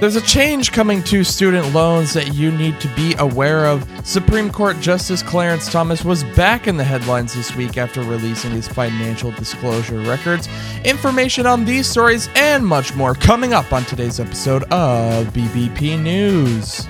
There's a change coming to student loans that you need to be aware of. Supreme Court Justice Clarence Thomas was back in the headlines this week after releasing his financial disclosure records. Information on these stories and much more coming up on today's episode of BBP News.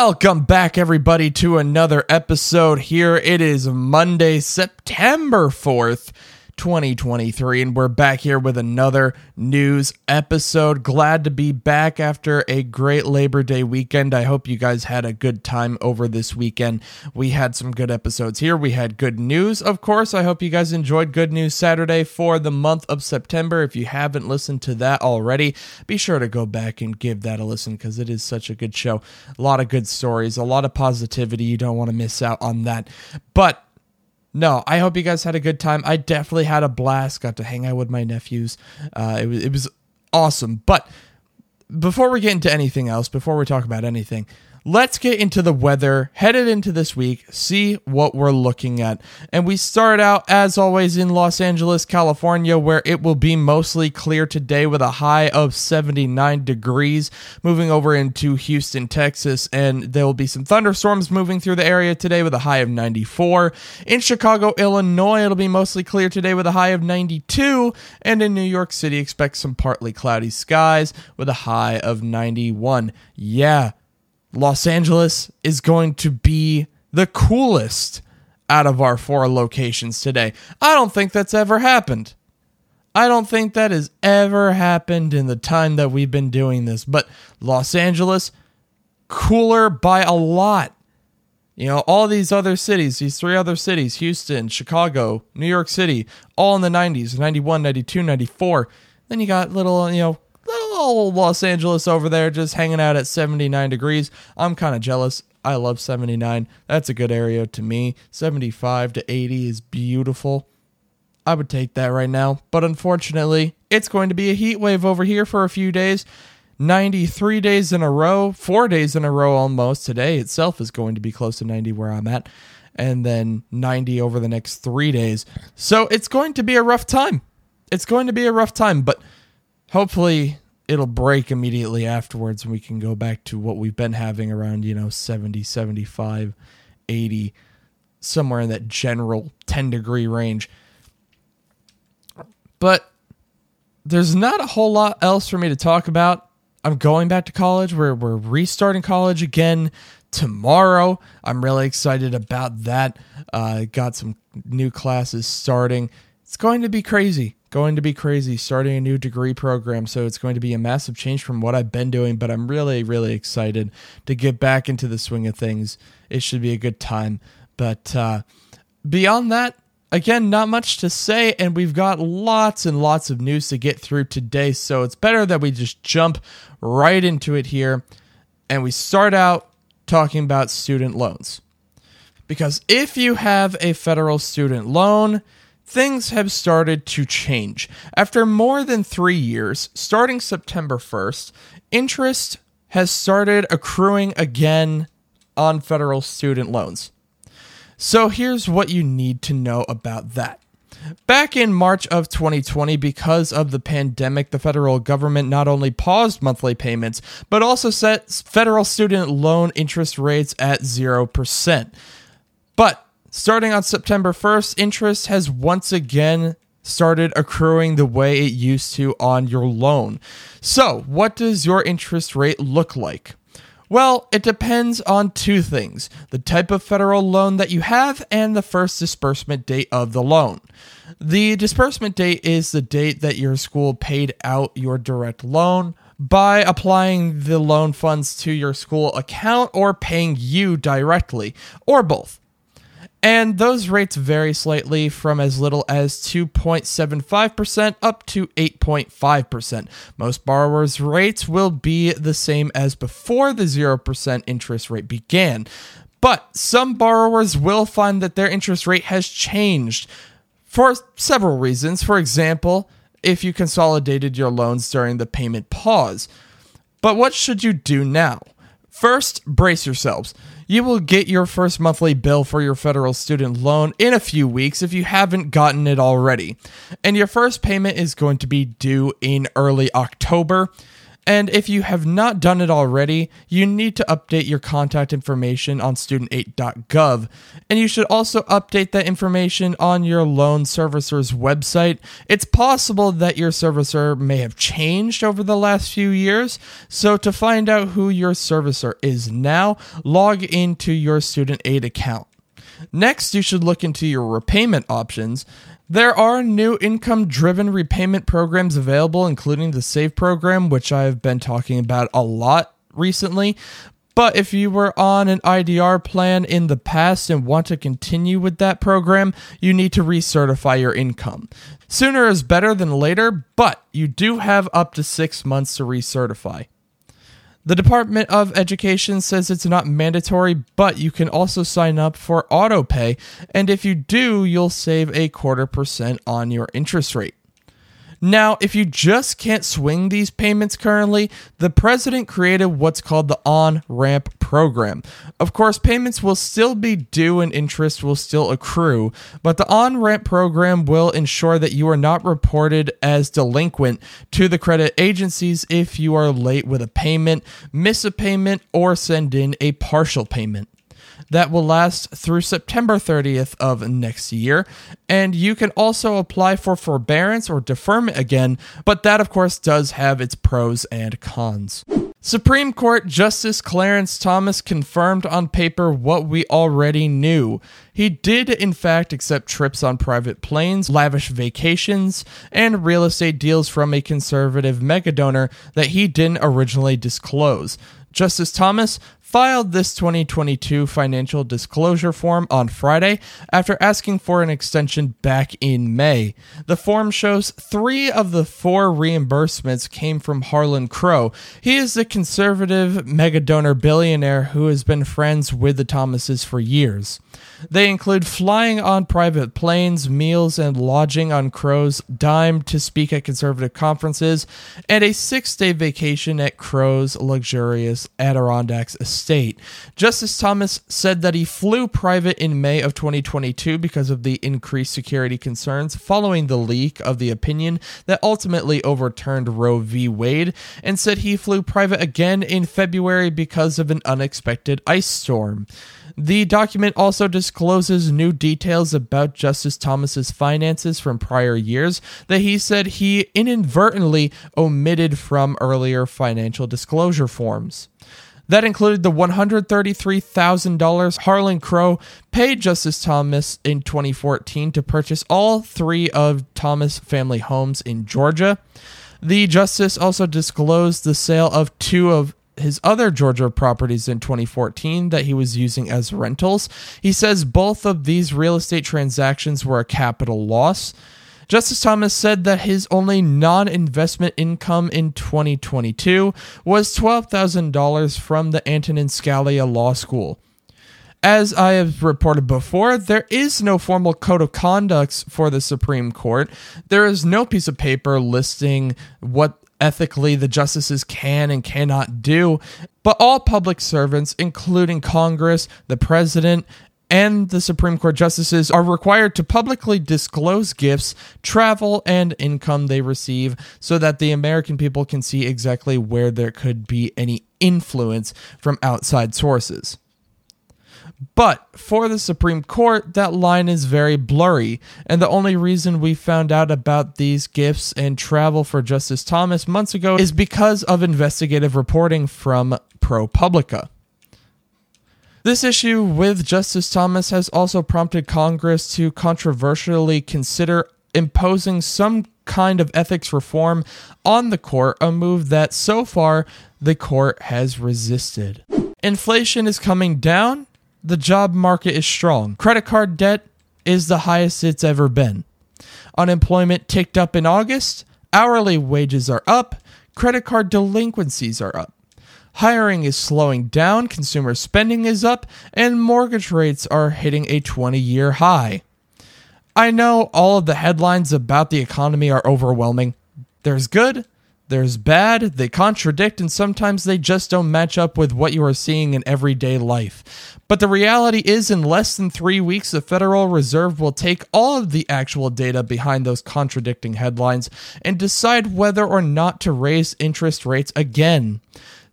Welcome back, everybody, to another episode. Here it is Monday, September 4th, 2023, and we're back here with another news episode. Glad to be back after a great Labor Day weekend. I hope you guys had a good time over this weekend. We had some good episodes here. We had good news, of course. I hope you guys enjoyed Good News Saturday for the month of September. If you haven't listened to that already, be sure to go back and give that a listen because it is such a good show. A lot of good stories, a lot of positivity. You don't want to miss out on that. But no, I hope you guys had a good time. I definitely had a blast. Got to hang out with my nephews. Uh, it was it was awesome. But before we get into anything else, before we talk about anything, let's get into the weather headed into this week, see what we're looking at. And we start out, as always, in Los Angeles, California, where it will be mostly clear today with a high of 79 degrees. Moving over into Houston, Texas, and there will be some thunderstorms moving through the area today with a high of 94. In Chicago, Illinois, it'll be mostly clear today with a high of 92. And in New York City, expect some partly cloudy skies with a high of 91. Yeah Los Angeles is going to be the coolest out of our four locations today. I don't think that's ever happened. I don't think that has ever happened in the time that we've been doing this. But Los Angeles, cooler by a lot. You know, all these other cities, these three other cities, Houston, Chicago, New York City, all in the 90s, 91, 92, 94. Then you got little, you know, little Los Angeles over there just hanging out at 79 degrees. I'm kind of jealous. I love 79. That's a good area to me. 75 to 80 is beautiful. I would take that right now. But unfortunately, it's going to be a heat wave over here for a few days. 93 days in a row, four days in a row almost. Today itself is going to be close to 90 where I'm at, and then 90 over the next three days. So it's going to be a rough time. It's going to be a rough time, but hopefully it'll break immediately afterwards and we can go back to what we've been having around, you know, 70, 75, 80, somewhere in that general 10 degree range. But there's not a whole lot else for me to talk about. I'm going back to college. We're, we're restarting college again tomorrow. I'm really excited about that. Uh, got some new classes starting. It's going to be crazy going to be crazy starting a new degree program. So it's going to be a massive change from what i've been doing but i'm really really excited to get back into the swing of things. It should be a good time. But uh, beyond that again not much to say and we've got lots and lots of news to get through today. So it's better that we just jump right into it here and we start out talking about student loans. Because if you have a federal student loan things have started to change. After more than three years, starting September 1st, interest has started accruing again on federal student loans. So here's what you need to know about that. Back in March of 2020, because of the pandemic, the federal government not only paused monthly payments, but also set federal student loan interest rates at 0%. But Starting on September 1st, interest has once again started accruing the way it used to on your loan. So, what does your interest rate look like? Well, it depends on two things the type of federal loan that you have and the first disbursement date of the loan. The disbursement date is the date that your school paid out your direct loan by applying the loan funds to your school account or paying you directly, or both. And those rates vary slightly from as little as 2.75% up to 8.5%. Most borrowers' rates will be the same as before the 0% interest rate began. But some borrowers will find that their interest rate has changed for several reasons. For example, if you consolidated your loans during the payment pause. But what should you do now? First, brace yourselves. You will get your first monthly bill for your federal student loan in a few weeks if you haven't gotten it already. And your first payment is going to be due in early October. And if you have not done it already, you need to update your contact information on studentaid.gov. And you should also update that information on your loan servicer's website. It's possible that your servicer may have changed over the last few years. So to find out who your servicer is now, log into your Student Aid account. Next, you should look into your repayment options. There are new income driven repayment programs available, including the SAVE program, which I've been talking about a lot recently. But if you were on an IDR plan in the past and want to continue with that program, you need to recertify your income. Sooner is better than later, but you do have up to six months to recertify. The Department of Education says it's not mandatory, but you can also sign up for autopay, and if you do, you'll save a quarter percent on your interest rate. Now, if you just can't swing these payments currently, the president created what's called the on ramp program. Of course, payments will still be due and interest will still accrue, but the on ramp program will ensure that you are not reported as delinquent to the credit agencies if you are late with a payment, miss a payment, or send in a partial payment that will last through September 30th of next year. And you can also apply for forbearance or deferment again, but that, of course, does have its pros and cons. Supreme Court Justice Clarence Thomas confirmed on paper what we already knew. He did, in fact, accept trips on private planes, lavish vacations, and real estate deals from a conservative megadonor that he didn't originally disclose. Justice Thomas filed this 2022 financial disclosure form on Friday after asking for an extension back in May. The form shows three of the four reimbursements came from Harlan Crow. He is the conservative megadonor billionaire who has been friends with the Thomases for years. They include flying on private planes, meals and lodging on Crow's dime to speak at conservative conferences, and a six day vacation at Crow's luxurious Adirondacks estate. Justice Thomas said that he flew private in May of 2022 because of the increased security concerns following the leak of the opinion that ultimately overturned Roe v. Wade, and said he flew private again in February because of an unexpected ice storm. The document also discloses new details about Justice Thomas's finances from prior years that he said he inadvertently omitted from earlier financial disclosure forms. That included the $133,000 Harlan Crow paid Justice Thomas in 2014 to purchase all three of Thomas family homes in Georgia. The justice also disclosed the sale of two of his other Georgia properties in 2014 that he was using as rentals. He says both of these real estate transactions were a capital loss. Justice Thomas said that his only non investment income in 2022 was $12,000 from the Antonin Scalia Law School. As I have reported before, there is no formal code of conduct for the Supreme Court. There is no piece of paper listing what ethically the justices can and cannot do. But all public servants, including Congress, the president, and the Supreme Court justices are required to publicly disclose gifts, travel, and income they receive so that the American people can see exactly where there could be any influence from outside sources. But for the Supreme Court, that line is very blurry, and the only reason we found out about these gifts and travel for Justice Thomas months ago is because of investigative reporting from ProPublica. This issue with Justice Thomas has also prompted Congress to controversially consider imposing some kind of ethics reform on the court, a move that so far the court has resisted. Inflation is coming down, the job market is strong. Credit card debt is the highest it's ever been. Unemployment ticked up in August. Hourly wages are up. Credit card delinquencies are up. Hiring is slowing down, consumer spending is up, and mortgage rates are hitting a 20 year high. I know all of the headlines about the economy are overwhelming. There's good, There's bad, they contradict, and sometimes they just don't match up with what you are seeing in everyday life. But the reality is, in less than three weeks, the Federal Reserve will take all of the actual data behind those contradicting headlines and decide whether or not to raise interest rates again.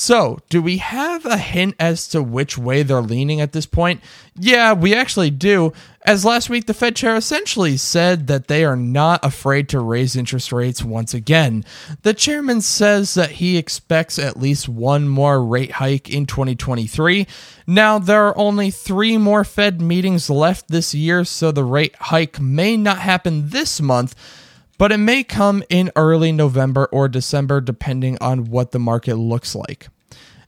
So, do we have a hint as to which way they're leaning at this point? Yeah, we actually do. As last week, the Fed chair essentially said that they are not afraid to raise interest rates once again. The chairman says that he expects at least one more rate hike in 2023. Now, there are only three more Fed meetings left this year, so the rate hike may not happen this month but it may come in early November or December depending on what the market looks like.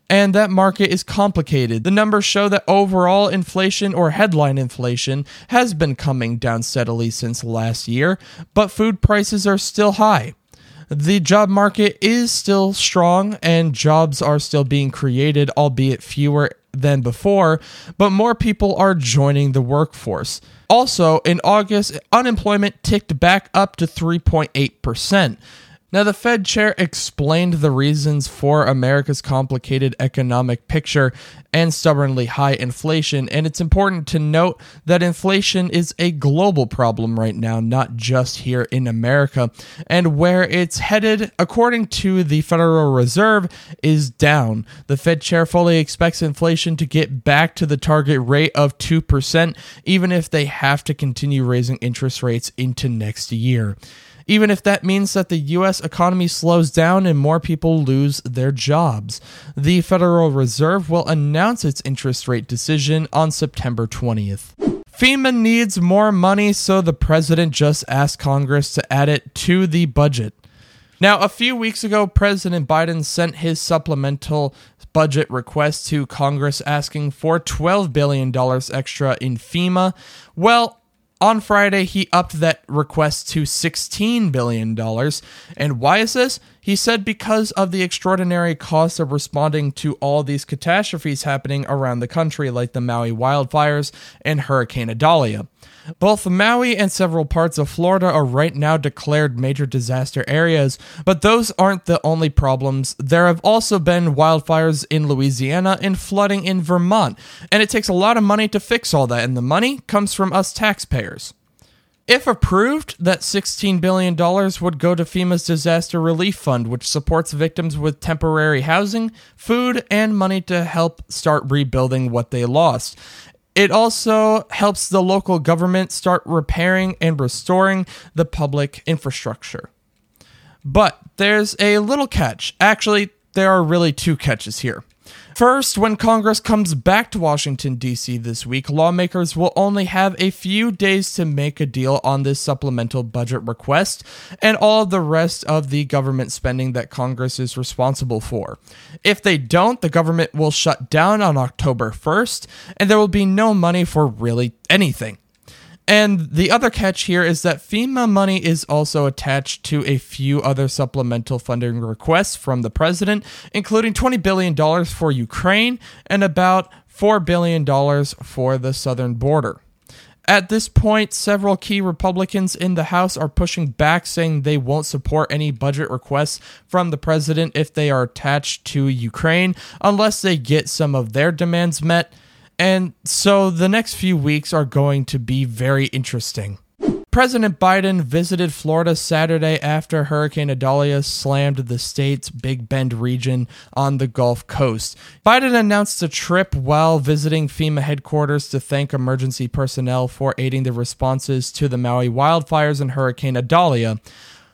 And that market is complicated. The numbers show that overall inflation or headline inflation has been coming down steadily since last year, but food prices are still high. The job market is still strong and jobs are still being created, albeit fewer than before, but more people are joining the workforce. Also, in August, unemployment ticked back up to 3.8%. Now, the Fed chair explained the reasons for America's complicated economic picture and stubbornly high inflation, and it's important to note that inflation is a global problem right now, not just here in America, and where it's headed, according to the Federal Reserve, is down. The Fed chair fully expects inflation to get back to the target rate of 2%, even if they have to continue raising interest rates into next year even if that means that the US economy slows down and more people lose their jobs. The Federal Reserve will announce its interest rate decision on September 20th. FEMA needs more money, so the president just asked Congress to add it to the budget. Now, a few weeks ago, President Biden sent his supplemental budget request to Congress asking for $12 billion extra in FEMA. Well, on Friday, he upped that request to $16 billion. And why is this? He said because of the extraordinary cost of responding to all these catastrophes happening around the country, like the Maui wildfires and Hurricane Idalia. Both Maui and several parts of Florida are right now declared major disaster areas, but those aren't the only problems. There have also been wildfires in Louisiana and flooding in Vermont, and it takes a lot of money to fix all that, and the money comes from us taxpayers. If approved, that $16 billion would go to FEMA's Disaster Relief Fund, which supports victims with temporary housing, food, and money to help start rebuilding what they lost. It also helps the local government start repairing and restoring the public infrastructure. But there's a little catch. Actually, there are really two catches here. First, when Congress comes back to Washington, D.C. this week, lawmakers will only have a few days to make a deal on this supplemental budget request and all the rest of the government spending that Congress is responsible for. If they don't, the government will shut down on October 1st, and there will be no money for really anything. And the other catch here is that FEMA money is also attached to a few other supplemental funding requests from the president, including $20 billion for Ukraine and about $4 billion for the southern border. At this point, several key Republicans in the House are pushing back, saying they won't support any budget requests from the president if they are attached to Ukraine unless they get some of their demands met. And so the next few weeks are going to be very interesting. President Biden visited Florida Saturday after Hurricane Idalia slammed the state's Big Bend region on the Gulf Coast. Biden announced a trip while visiting FEMA headquarters to thank emergency personnel for aiding the responses to the Maui wildfires and Hurricane Idalia.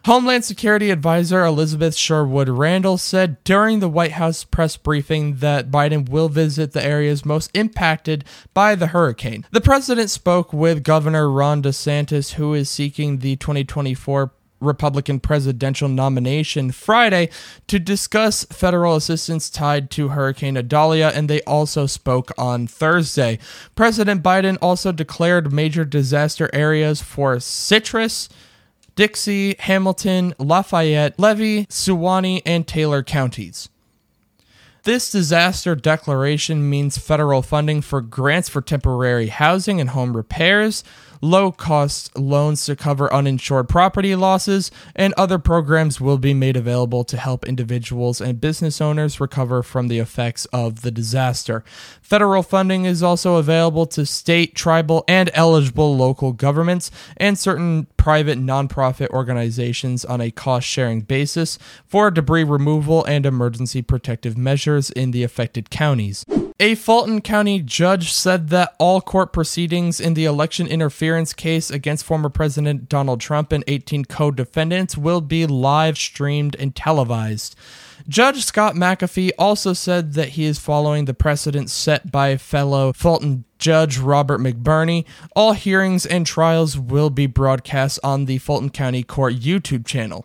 Homeland Security Advisor Elizabeth Sherwood Randall said during the White House press briefing that Biden will visit the areas most impacted by the hurricane. The president spoke with Governor Ron DeSantis, who is seeking the 2024 Republican presidential nomination Friday to discuss federal assistance tied to Hurricane Idalia, and they also spoke on Thursday. President Biden also declared major disaster areas for Citrus. Dixie, Hamilton, Lafayette, Levy, Suwannee, and Taylor counties. This disaster declaration means federal funding for grants for temporary housing and home repairs, low cost loans to cover uninsured property losses, and other programs will be made available to help individuals and business owners recover from the effects of the disaster. Federal funding is also available to state, tribal, and eligible local governments and certain private nonprofit organizations on a cost sharing basis for debris removal and emergency protective measures in the affected counties. A Fulton County judge said that all court proceedings in the election interference case against former President Donald Trump and 18 co defendants will be live streamed and televised. Judge Scott McAfee also said that he is following the precedent set by fellow Fulton Judge Robert McBurney. All hearings and trials will be broadcast on the Fulton County Court YouTube channel.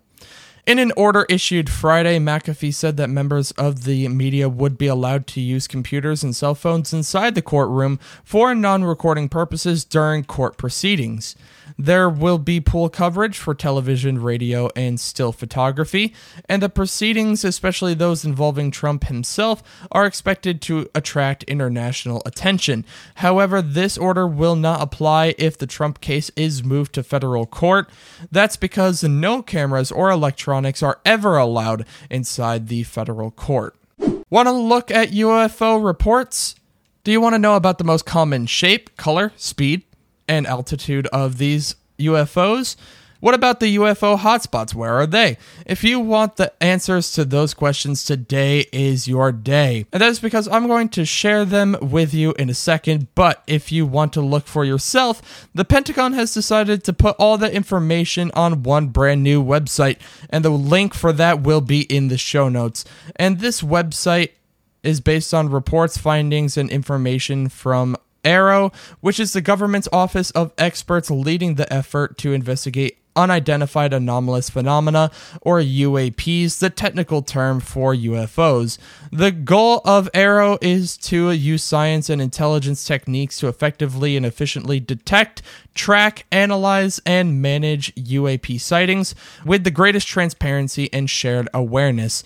In an order issued Friday, McAfee said that members of the media would be allowed to use computers and cell phones inside the courtroom for non recording purposes during court proceedings. There will be pool coverage for television, radio, and still photography, and the proceedings, especially those involving Trump himself, are expected to attract international attention. However, this order will not apply if the Trump case is moved to federal court. That's because no cameras or electronics are ever allowed inside the federal court. Want to look at UFO reports? Do you want to know about the most common shape, color, speed, and altitude of these UFOs? What about the UFO hotspots? Where are they? If you want the answers to those questions, today is your day. And that is because I'm going to share them with you in a second. But if you want to look for yourself, the Pentagon has decided to put all the information on one brand new website. And the link for that will be in the show notes. And this website is based on reports, findings, and information from AARO, which is the government's office of experts leading the effort to investigate unidentified anomalous phenomena, or UAPs, the technical term for UFOs. The goal of AARO is to use science and intelligence techniques to effectively and efficiently detect, track, analyze, and manage UAP sightings with the greatest transparency and shared awareness.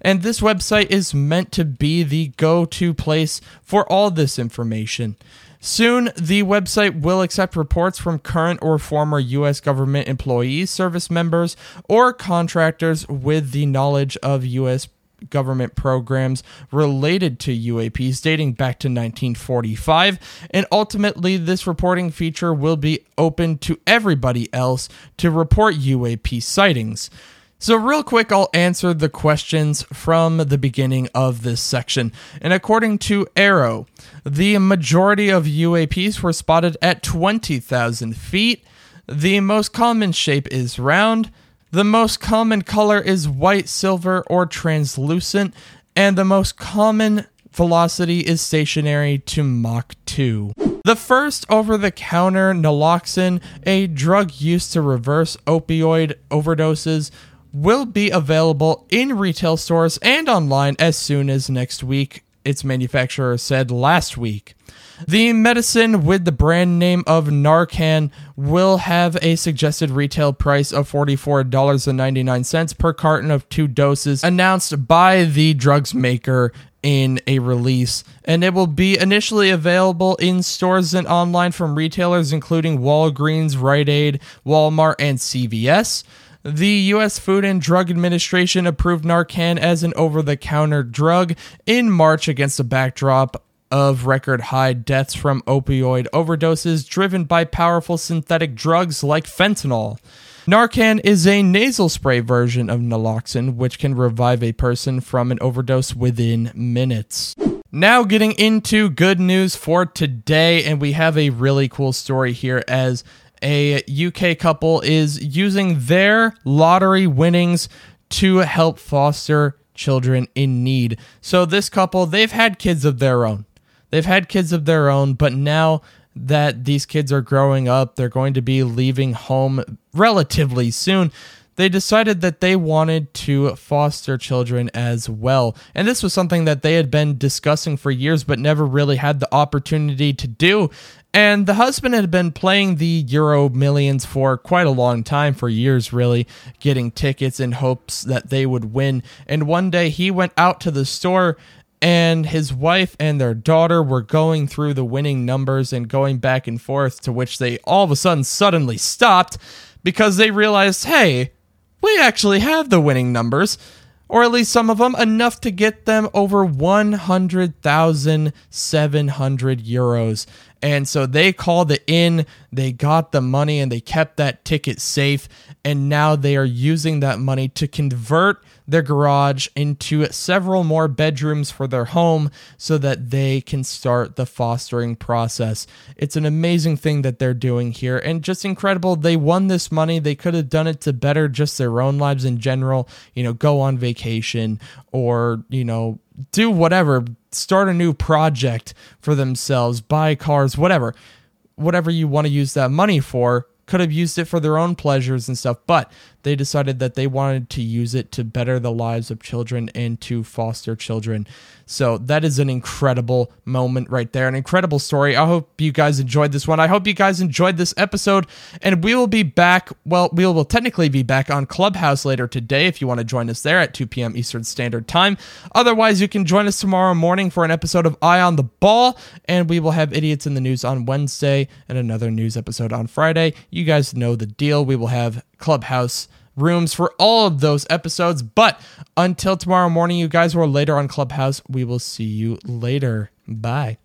And this website is meant to be the go to place for all this information. Soon, the website will accept reports from current or former U.S. government employees, service members, or contractors with the knowledge of U.S. government programs related to UAPs dating back to 1945. And ultimately, this reporting feature will be open to everybody else to report UAP sightings. So, real quick, I'll answer the questions from the beginning of this section. And according to AARO, the majority of UAPs were spotted at 20,000 feet. The most common shape is round. The most common color is white, silver, or translucent. And the most common velocity is stationary to Mach 2. The first over the counter naloxone, a drug used to reverse opioid overdoses, will be available in retail stores and online as soon as next week, its manufacturer said last week. The medicine with the brand name of Narcan will have a suggested retail price of $44.99 per carton of two doses, announced by the drugs maker in a release, and it will be initially available in stores and online from retailers including Walgreens, Rite Aid, Walmart, and CVS. The U.S. Food and Drug Administration approved Narcan as an over the counter drug in March against a backdrop of record high deaths from opioid overdoses driven by powerful synthetic drugs like fentanyl. Narcan is a nasal spray version of naloxone, which can revive a person from an overdose within minutes. Now, getting into good news for today, and we have a really cool story here as a UK couple is using their lottery winnings to help foster children in need. So this couple, they've had kids of their own. They've had kids of their own, but now that these kids are growing up, they're going to be leaving home relatively soon. They decided that they wanted to foster children as well. And this was something that they had been discussing for years, but never really had the opportunity to do. And the husband had been playing the Euro Millions for quite a long time, for years really, getting tickets in hopes that they would win. And one day he went out to the store and his wife and their daughter were going through the winning numbers and going back and forth, to which they all of a sudden suddenly stopped because they realized, hey, we actually have the winning numbers, or at least some of them, enough to get them over 100,700 euros. And so they called it in, they got the money, and they kept that ticket safe. And now they are using that money to convert their garage into several more bedrooms for their home so that they can start the fostering process. It's an amazing thing that they're doing here and just incredible. They won this money. They could have done it to better just their own lives in general, you know, go on vacation or, you know, do whatever, start a new project for themselves, buy cars, whatever. Whatever you want to use that money for, could have used it for their own pleasures and stuff, but they decided that they wanted to use it to better the lives of children and to foster children. So that is an incredible moment right there, an incredible story. I hope you guys enjoyed this one. I hope you guys enjoyed this episode, and we will be back. Well, we will technically be back on Clubhouse later today if you want to join us there at 2 p.m. Eastern Standard Time. Otherwise, you can join us tomorrow morning for an episode of Eye on the Ball, and we will have Idiots in the News on Wednesday and another news episode on Friday. You guys know the deal. We will have Clubhouse rooms for all of those episodes. But until tomorrow morning, you guys are later on Clubhouse, we will see you later. Bye.